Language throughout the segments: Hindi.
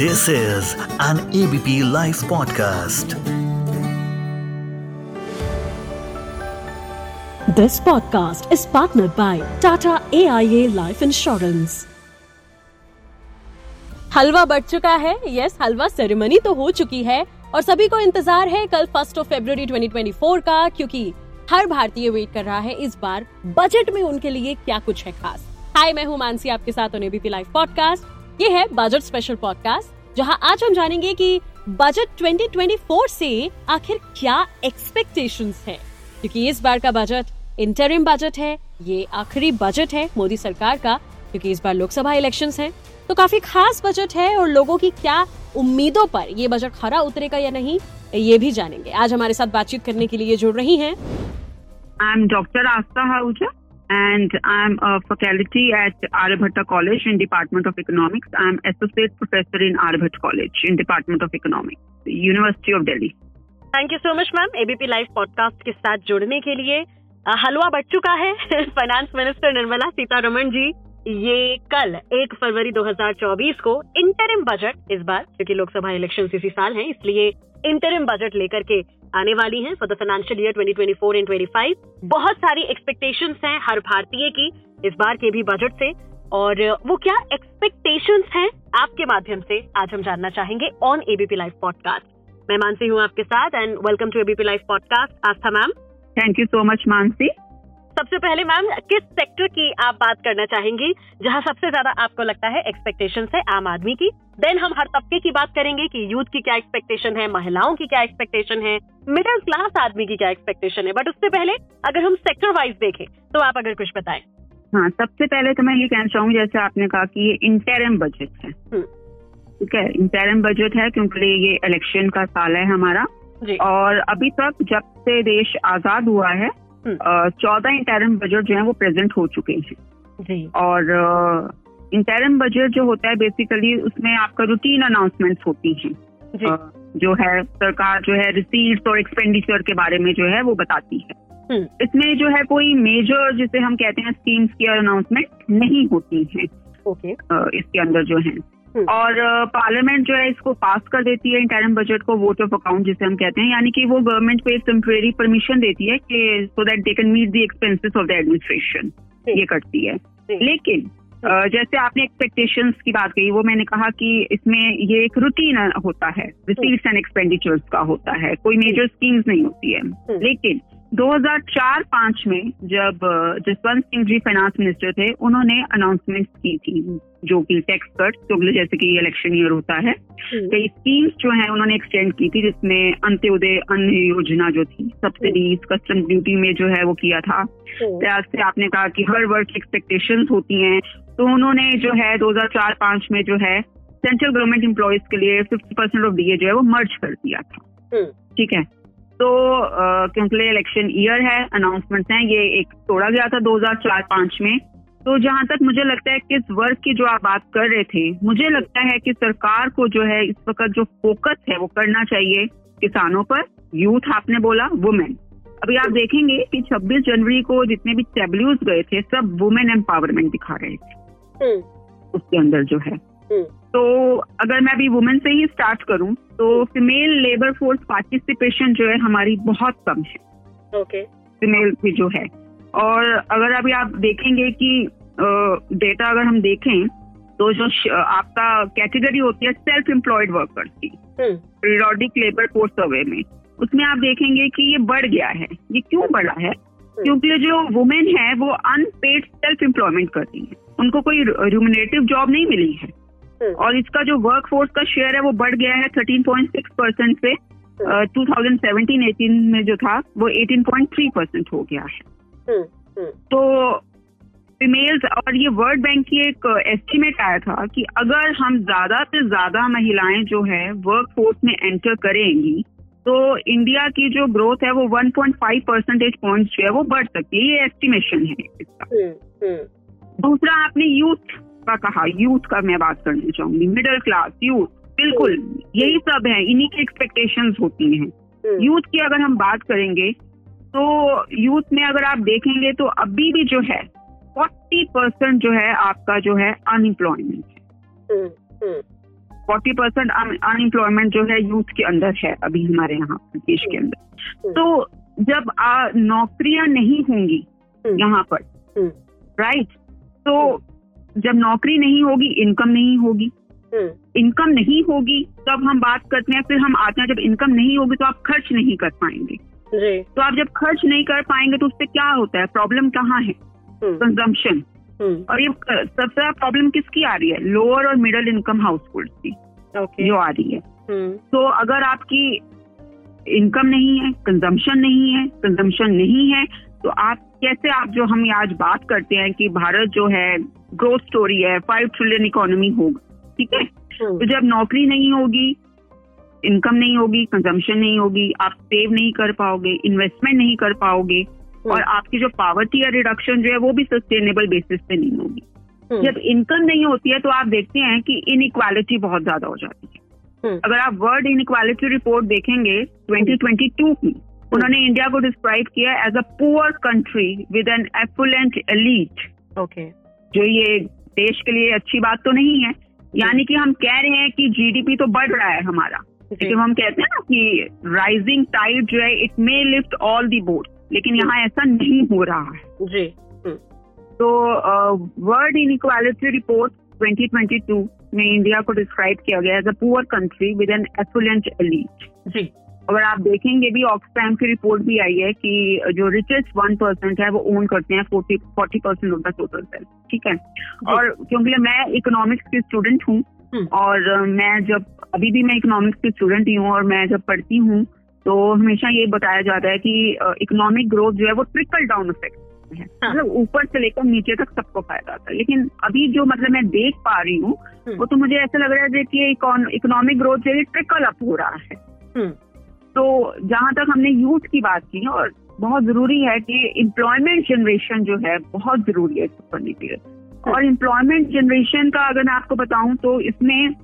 This is an ABP Life podcast. This podcast is partnered by Tata AIA Life Insurance. हलवा बढ़ चुका है यस हलवा सेरेमनी तो हो चुकी है और सभी को इंतज़ार है कल फ़र्स्ट ऑफ़ फेब्रुवरी 2024 का, क्योंकि हर भारतीय वेट कर रहा है इस बार बजट में उनके लिए क्या कुछ है खास हाय मैं हूँ मानसी, आपके साथ ऑन एबीपी लाइव पॉडकास्ट ये है बजट स्पेशल पॉडकास्ट जहाँ आज हम जानेंगे कि बजट 2024 से आखिर क्या एक्सपेक्टेशंस है। क्योंकि इस बार का बजट इंटरिम बजट है, ये आखिरी बजट है मोदी सरकार का, क्योंकि इस बार लोकसभा इलेक्शंस हैं। तो काफ़ी खास बजट है और लोगों की क्या उम्मीदों पर ये बजट खरा उतरेगा या नहीं, ये भी जानेंगे। आज हमारे साथ बातचीत करने के लिए जुड़ रही हैं। I'm Dr. Asta Hahuja and I'm a faculty at Aryabhatta College in Department of Economics. I'm associate professor in Aryabhatta College in Department of Economics, University of Delhi. Thank you so much ma'am ABP live podcast के साथ जुड़ने के लिए अ, हलवा बढ़ चुका है फाइनेंस मिनिस्टर निर्मला सीतारमण जी ये कल एक फरवरी 2024 को इंटरिम बजट इस बार क्योंकि लोकसभा इलेक्शन इसी साल हैं इसलिए इंटरिम बजट लेकर के आने वाली हैं for the financial year 2024 and 25 बहुत सारी एक्सपेक्टेशंस हैं हर भारतीय की इस बार के भी बजट से। और वो क्या एक्सपेक्टेशंस हैं आपके माध्यम से आज हम जानना चाहेंगे ऑन एबीपी लाइव पॉडकास्ट मैं मानसी हूँ आपके साथ and welcome to ABP live podcast Aastha ma'am. Thank you so much Mansi. सबसे पहले मैम किस सेक्टर की आप बात करना चाहेंगी जहाँ सबसे ज़्यादा आपको लगता है एक्सपेक्टेशन है आम आदमी की? देन हम हर तबके की बात करेंगे कि यूथ की क्या एक्सपेक्टेशन है महिलाओं की क्या एक्सपेक्टेशन है मिडिल क्लास आदमी की क्या एक्सपेक्टेशन है? बट उससे पहले अगर हम सेक्टर वाइज देखें तो आप अगर कुछ बताएँ। हाँ सबसे पहले तो मैं ये कहना चाहूँगी जैसे आपने कहा कि ये इंटरम बजट है। हम्म। ठीक है इंटरम बजट है क्योंकि ये इलेक्शन का साल है हमारा। और अभी तक जब से देश आज़ाद हुआ है। चौदह इंटरिम बजट जो है वो प्रेजेंट हो चुके हैं। जी। और इंटरिम बजट जो होता है बेसिकली उसमें आपका रूटीन अनाउंसमेंट्स होती हैं। जी। है सरकार जो है रिसीट्स और एक्सपेंडिचर के बारे में जो है वो बताती है। हम्म, इसमें जो है कोई मेजर जिसे हम कहते हैं स्कीम्स की अनाउंसमेंट नहीं होती है। ओके। इसके अंदर जो है। हम्म। और पार्लियामेंट जो है इसको पास कर देती है इंटरिम बजट को वोट ऑफ़ अकाउंट जिसे हम कहते हैं। यानी कि वो गवर्नमेंट को एक टेम्परेरी परमिशन देती है कि so that they can meet the expenses of the administration ये करती है। लेकिन जैसे आपने एक्सपेक्टेशंस की बात कही वो मैंने कहा कि इसमें ये एक रूटीन होता है। रिसीट्स एंड एक्सपेंडिचर्स का होता है। कोई मेजर स्कीम्स नहीं होती है। लेकिन 2004-5 में जब जसवंत सिंह जी फाइनेंस मिनिस्टर थे उन्होंने अनाउंसमेंट की थी जो कि टैक्स कट जो जैसे कि इलेक्शन ईयर होता है। हम्म, कई स्कीम्स जो है उन्होंने एक्सटेंड की थी जिसमें अंत्योदय अन्न योजना जो थी सब्सिडीज कस्टम ड्यूटी में जो है वो किया था। हम्म, प्याज से आपने कहा कि हर वर्ग की एक्सपेक्टेशन होती हैं। तो उन्होंने जो है 2004-5 में जो है सेंट्रल गवर्नमेंट एम्प्लॉयज़ के लिए 50 परसेंट ऑफ़ डीए जो है वो मर्ज कर दिया था। हम्म, ठीक है? तो क्योंकि इलेक्शन ईयर है अनाउंसमेंट हैं ये एक तोड़ा गया था 2004-5 में। तो जहाँ तक मुझे लगता है किस वर्ग की जो आप बात कर रहे थे मुझे लगता है कि सरकार को जो है इस वक्त जो फोकस है वो करना चाहिए किसानों पर। यूथ आपने बोला वुमेन अभी आप देखेंगे कि 26 जनवरी को जितने भी टेबल्यूज गए थे सब वुमेन एम्पावरमेंट दिखा रहे थे। हम्म, उसके अंदर जो है। तो अगर मैं अभी वुमेन से ही स्टार्ट करूँ तो फीमेल लेबर फोर्स पार्टिसिपेशन जो है हमारी बहुत कम है। ओके फीमेल की जो है। और अगर अभी आप देखेंगे कि डेटा अगर हम देखें तो जो आपका कैटेगरी होती है सेल्फ एम्प्लॉयड वर्कर्स की हम्म, पीरियोडिक लेबर फोर्स सर्वे में उसमें आप देखेंगे कि ये बढ़ गया है। ये क्यों बढ़ा है? क्योंकि जो वुमेन है वो अनपेड सेल्फ एम्प्लॉयमेंट कर रही है। उनको कोई रिमुनेटिव जॉब नहीं मिली है। हम्म, और इसका जो वर्क फोर्स का शेयर है वो बढ़ गया है 13.6 परसेंट से टू थाउज़ेंड सेवनटीन एटीन में जो था वो 18.3 परसेंट हो गया है। हम्म, हम्म, तो फीमेल्स और ये वर्ल्ड बैंक की एक एस्टिमेट आया था कि अगर हम ज़्यादा से ज़्यादा महिलाएँ जो है वर्क फोर्स में एंटर करेंगी तो इंडिया की जो ग्रोथ है वो 1.5 परसेंटेज पॉइंट जो है वो बढ़ सकती है। ये एस्टिमेशन है इसका। हम्म, हम्म, दूसरा आपने यूथ का कहा यूथ का मैं बात करना चाहूँगी मिडिल क्लास यूथ बिल्कुल यही सब है इन्हीं की एक्सपेक्टेशंस होती हैं। हम्म, यूथ की अगर हम बात करेंगे तो यूथ में अगर आप देखेंगे तो अभी भी जो है फोर्टी परसेंट जो है आपका जो है अनएम्प्लॉयमेंट है। हम्म, हम्म, फोर्टी परसेंट अनएम्प्लॉयमेंट जो है यूथ के अंदर है अभी हमारे यहाँ देश के अंदर। तो जब नौकरियाँ नहीं होंगी हम्म। यहाँ पर हम्म। राइट तो जब नौकरी नहीं होगी इनकम नहीं होगी। हम्म, इनकम नहीं होगी तब हम बात करते हैं फिर हम आते हैं जब इनकम नहीं होगी तो आप खर्च नहीं कर पाएँगे। जी। तो आप जब खर्च नहीं कर पाएँगे तो उससे क्या होता है? प्रॉब्लम कहाँ है? हम्म, कंजम्पशन हम्म, और ये सबसे ज़्यादा प्रॉब्लम किसकी आ रही है? लोअर और मिडिल इनकम हाउस होल्ड की जो आ रही है। हम्म, तो अगर आपकी इनकम नहीं है कंजम्पशन नहीं है कंजम्पशन नहीं है तो आप कैसे आप जो हम आज बात करते हैं कि भारत जो है ग्रोथ स्टोरी है फाइव ट्रिलियन इकोनॉमी होगा ठीक है? हम्म, तो जब नौकरी नहीं होगी इनकम नहीं होगी कंजम्पशन नहीं होगी आप सेव नहीं कर पाओगे इन्वेस्टमेंट नहीं कर पाओगे और आपकी जो पावर्टी या रिडक्शन जो है वो भी सस्टेनेबल बेसिस पे नहीं होगी। हम्म, जब इनकम नहीं होती है तो आप देखते हैं कि इनइक्वालिटी बहुत ज़्यादा हो जाती है। अगर आप वर्ल्ड इनइक्वालिटी रिपोर्ट देखेंगे 2022 की उन्होंने इंडिया को डिस्क्राइब किया as a poor country with an affluent elite okay जो ये देश के लिए अच्छी बात तो नहीं है। यानी कि हम कह रहे हैं कि जीडीपी तो बढ़ रहा है हमारा। लेकिन हम कहते हैं ना कि राइजिंग टाइड जो है it may lift all the board लेकिन यहाँ ऐसा नहीं हो रहा है। जी। हम्म, तो वर्ल्ड इनइक्वालिटी रिपोर्ट 2022 में इंडिया को डिस्क्राइब किया गया as a poor country with an affluent elite जी। अगर आप देखेंगे भी ऑक्सफैम की रिपोर्ट भी आई है कि जो रिचेस्ट वन परसेंट है वो ओन करते हैं forty forty percent of the total wealth ठीक है और क्योंकि मैं इकोनॉमिक्स की स्टूडेंट हूँ हम्म। और मैं जब अभी भी मैं इकोनॉमिक्स की स्टूडेंट ही हूँ और मैं जब पढ़ती हूँ तो हमेशा ये बताया जाता है कि इकोनॉमिक ग्रोथ जो है वो ट्रिकल डाउन इफ़ेक्ट है हाँ। मतलब ऊपर से लेकर नीचे तक सबको फ़ायदा आता है लेकिन अभी जो मतलब मैं देख पा रही हूँ हम्म। वो तो मुझे ऐसा लग रहा है कि इकोनॉमिक ग्रोथ जो है ट्रिकल अप हो रहा है हम्म, तो जहाँ तक हमने यूथ की बात की और बहुत ज़रूरी है कि एम्प्लॉयमेंट जनरेशन जो है बहुत ज़रूरी है इसको करने के लिए और एम्प्लॉयमेंट जनरेशन का अगर मैं आपको बताऊँ तो इसमें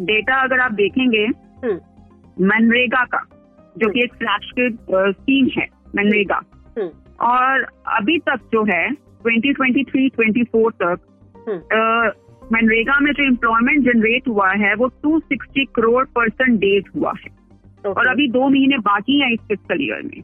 डेटा अगर आप देखेंगे हम्म, मनरेगा का जो कि एक फ्लैगशिप स्कीम है मनरेगा। हम्म, और अभी तक जो है 2023-24 तक हम्म, मनरेगा में जो एम्प्लॉयमेंट जनरेट हुआ है वो 260 करोड़ परसेंट डेज़ हुआ है। और अभी दो महीने बाकी हैं इस फ़िज़िकल ईयर में।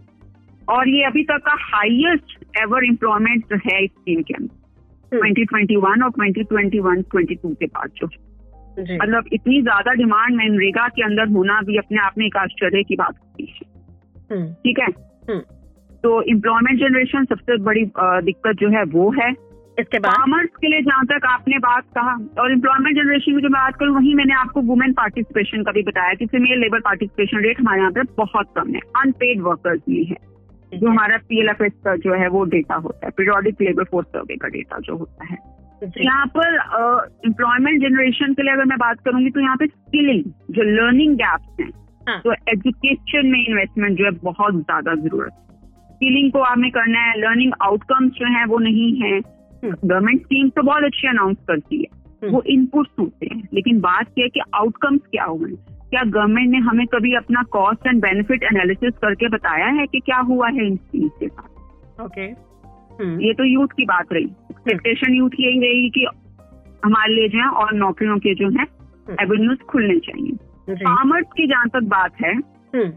और ये अभी तक का हाईएस्ट एवर एम्प्लॉयमेंट है इस स्कीम के अंदर। ट्वेंटी ट्वेंटी 2021 और 2021 22 के बाद जो। जी। मतलब इतनी ज़्यादा डिमांड मनरेगा के अंदर होना भी अपने आप में एक आश्चर्य की बात होती है। हम्म, ठीक है? हम्म। तो एम्प्लॉयमेंट जनरेशन सबसे बड़ी दिक्कत जो है वो है इसके बाद? फार्मर्स के लिए जहाँ तक आपने बात कहा और एम्प्लॉयमेंट जनरेशन की जो मैं बात करूँ वही मैंने आपको वुमेन पार्टिसिपेशन का भी बताया कि फीमेल लेबर पार्टिसिपेशन रेट हमारे यहाँ पे बहुत कम है। अनपेड वर्कर्स भी है। जो हमारा पीएलएफएस का जो है वो डेटा होता है। पीरियोडिक लेबर फोर्स सर्वे का डेटा जो होता है। यहाँ पर एम्प्लॉयमेंट जनरेशन के लिए अगर मैं बात करूँगी तो यहाँ पे स्किलिंग जो लर्निंग गैप्स हैं हाँ। तो एजुकेशन में इन्वेस्टमेंट जो है बहुत ज़्यादा ज़रूरत है। स्किलिंग को आपने करना है। लर्निंग आउटकम्स जो है वो नहीं है। गवर्नमेंट स्कीम तो बहुत अच्छी अनाउंस करती है। हम्म। वो इनपुट्स होते हैं लेकिन बात यह है कि आउटकम्स क्या हुए क्या गवर्नमेंट ने हमें कभी अपना कॉस्ट एंड बेनिफिट एनालिसिस करके बताया है कि क्या हुआ है इन स्कीम्स के साथ? ओके हम्म, ये तो यूथ की बात रही। एक्सपेक्टेशन यूथ की यही रहेगी कि हमारे लिए जो है और नौकरियों के जो है एवेन्यूज खुलने चाहिए। फार्मर्स की जहाँ तक बात है हम्म,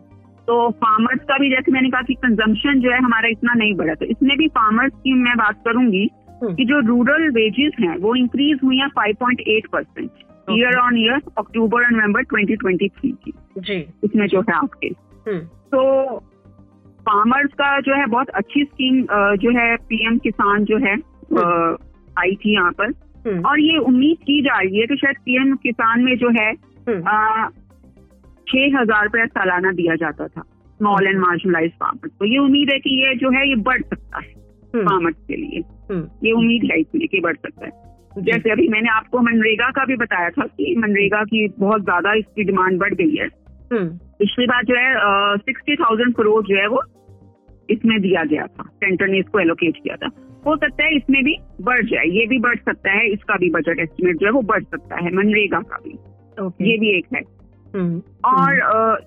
तो फार्मर्स का भी जैसे मैंने कहा कि कंजम्पशन जो है हमारा इतना नहीं बढ़ा। तो इसमें भी फार्मर्स की मैं बात करूँगी हम्म, कि जो रूरल वेजेस हैं वो इंक्रीज हुई है 5.8 percent year on year October और नवंबर 2023 की। जी। इसमें जो है आपके। हम्म, तो फार्मर्स का जो है बहुत अच्छी स्कीम जो है पीएम किसान जो है आई थी यहाँ पर। और ये उम्मीद की जा रही है कि शायद पीएम किसान में जो है छह हज़ार रुपया सालाना दिया जाता था स्मॉल एंड मार्जिनलाइज फार्मर्स तो ये उम्मीद है कि ये जो है ये बढ़ सकता है। फार्मर्स के लिए। हम्म, ये उम्मीद है इसलिए कि बढ़ सकता है। जैसे अभी मैंने आपको मनरेगा का भी बताया था कि मनरेगा की बहुत ज़्यादा इसकी डिमांड बढ़ गई है। हम्म, पिछली बार जो है सिक्सटी थाउज़ेंड करोड़ जो है वो इसमें दिया गया था। सेंटर ने इसको एलोकेट किया था। हो सकता है इसमें भी बढ़ जाए। ये भी बढ़ सकता है इसका भी बजट एस्टिमेट जो है वो बढ़ सकता है मनरेगा का भी। ये भी एक है। हम्म, और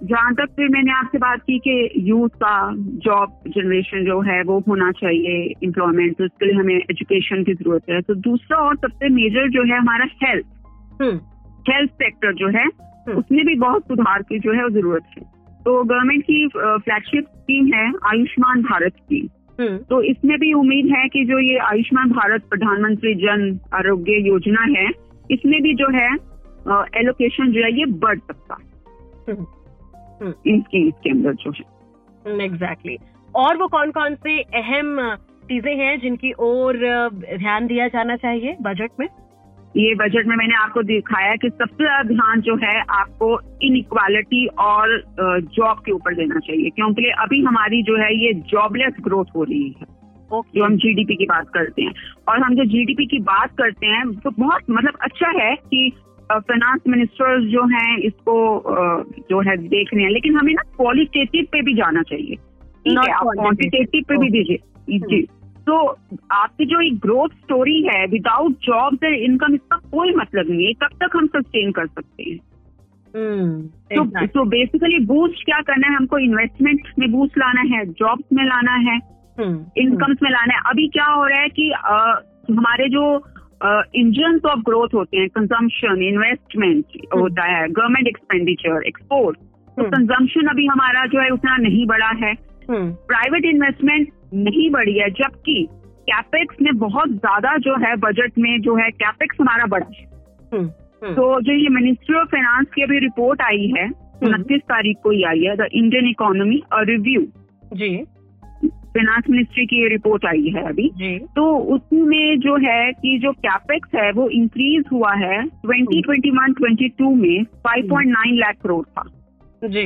जहाँ तक फिर मैंने आपसे बात की कि यूथ का जॉब जनरेशन जो है वो होना चाहिए एम्प्लॉयमेंट तो इसके लिए हमें एजुकेशन की ज़रूरत है। तो दूसरा और सबसे मेजर जो है हमारा हेल्थ हम्म, हेल्थ सेक्टर जो है हम्म। उसमें भी बहुत सुधार की जो है ज़रूरत है। तो गवर्नमेंट की फ्लैगशिप स्कीम है आयुष्मान भारत हम्म, तो इसमें भी उम्मीद है कि जो ये आयुष्मान भारत प्रधानमंत्री जन आरोग्य योजना है इसमें भी जो है एलोकेशन जो है ये बढ़ सकता है। हम्म, इन स्कीम्स के अंदर जो है। एग्जैक्टली और वो कौन कौन से अहम चीज़ें हैं जिनकी ओर ध्यान दिया जाना चाहिए बजट में? ये बजट में मैंने आपको दिखाया कि सबसे ज़्यादा ध्यान जो है आपको इनइक्वालिटी और जॉब के ऊपर देना चाहिए। क्योंकि अभी हमारी जो है ये जॉबलेस ग्रोथ हो रही है। ओके जो हम जीडीपी की बात करते हैं। और हम जो जीडीपी की बात करते हैं तो बहुत मतलब अच्छा है कि फाइनेंस मिनिस्टर्स जो हैं इसको जो है देख रहे हैं। लेकिन हमें ना क्वालिटेटिव पे भी जाना चाहिए। ठीक है आप. क्वांटिटेटिव पे भी दीजिए। जी तो आपकी जो एक ग्रोथ स्टोरी है विदाउट जॉब्स एंड इनकम इसका कोई मतलब नहीं है। कब तक हम सस्टेन कर सकते हैं। हम्म, तो तो बेसिकली बूस्ट क्या करना है? हमको इन्वेस्टमेंट में बूस्ट लाना है जॉब्स में लाना है हम्म, इनकम्स में लाना है। अभी क्या हो रहा है कि हमारे जो इंजन ऑफ़ ग्रोथ होते हैं कंजम्पशन इन्वेस्टमेंट होता है गवर्नमेंट एक्सपेंडिचर एक्सपोर्ट तो हम्म, कंजम्पशन अभी हमारा जो है उतना नहीं बढ़ा है। हम्म, प्राइवेट इन्वेस्टमेंट नहीं बढ़ी है जबकि कैपेक्स ने बहुत ज़्यादा जो है बजट में जो है कैपेक्स हमारा बढ़ा है। हम्म, हम्म, तो जो ये मिनिस्ट्री ऑफ़ फाइनेंस की अभी रिपोर्ट आई है उनतीस तारीख को ही आई है द इंडियन इकोनॉमी रिव्यू जी। फाइनेंस मिनिस्ट्री की ये रिपोर्ट आई है अभी। तो उसमें जो है कि जो कैपेक्स है वो इंक्रीज हुआ है 2021-22 में 5.9 लाख करोड़ था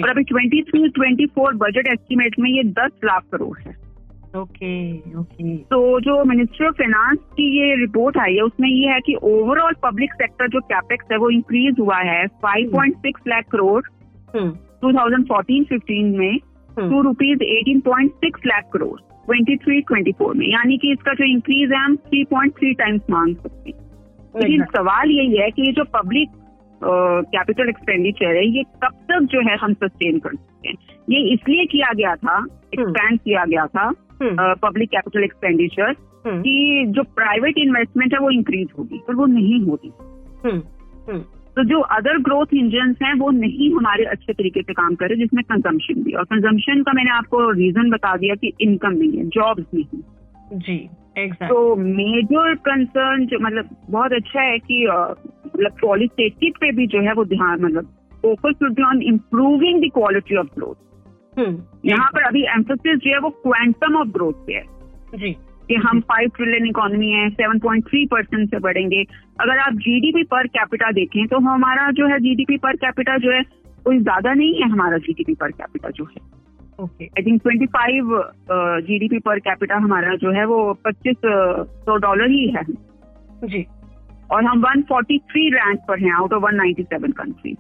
और अभी 23-24 बजट एस्टिमेट में ये 10 लाख करोड़ है। Okay okay. तो जो मिनिस्ट्री ऑफ़ फाइनेंस की ये रिपोर्ट आई है उसमें ये है कि ओवरऑल पब्लिक सेक्टर जो कैपेक्स है वो इंक्रीज हुआ है 5.6 लाख करोड़ हम्म, 2014-15 में। To rupees eighteen point six lakh crore twenty three twenty four में। यानी कि इसका जो इंक्रीज है हम थ्री पॉइंट थ्री टाइम्स मांग सकते हैं। लेकिन सवाल यही है कि ये जो पब्लिक कैपिटल एक्सपेंडिचर है ये कब तक जो है हम सस्टेन कर सकते हैं? ये इसलिए किया गया था एक्सपैंड किया गया था पब्लिक कैपिटल एक्सपेंडिचर कि जो प्राइवेट इन्वेस्टमेंट है वो इंक्रीज होगी पर वो नहीं होगी। हम्म, हम्म, तो जो अदर ग्रोथ इंजन हैं वो नहीं हमारे अच्छे तरीके से काम कर रहे जिसमें कंजम्पशन भी और कंजम्पशन का मैंने आपको रीजन बता दिया कि इनकम नहीं है जॉब्स नहीं जी एग्जैक्ट तो मेजर कंसर्न जो मतलब बहुत अच्छा है कि मतलब क्वालिटेटिव पे भी जो है वो ध्यान मतलब focus should be on improving the quality of growth यहाँ पर अभी एम्फोसिस जो है वो क्वांटम ऑफ़ ग्रोथ पे है। जी। कि हम फाइव ट्रिलियन इकोनॉमी है सेवन पॉइंट थ्री परसेंट से बढ़ेंगे। अगर आप जीडीपी पर कैपिटा देखें तो हमारा जो है जीडीपी पर कैपिटा जो है कोई ज़्यादा नहीं है हमारा जीडीपी पर कैपिटा जो है। Okay I think twenty five GDP per capita हमारा जो है वो पच्चीस सौ डॉलर ही है। जी। और हम 143 रैंक पर हैं आउट ऑफ़ 197 कंट्री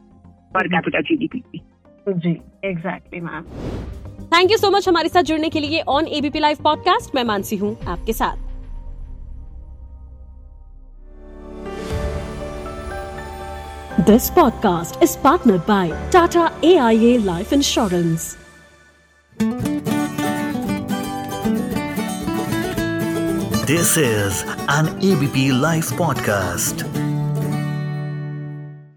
पर हम्म। कैपिटा जीडीपी की। जी exactly ma'am thank you so much हमारे साथ जुड़ने के लिए ऑन एबीपी लाइव पॉडकास्ट मैं मानसी हूँ आपके साथ This podcast is partnered by Tata AIA Life Insurance. This is an ABP Life podcast.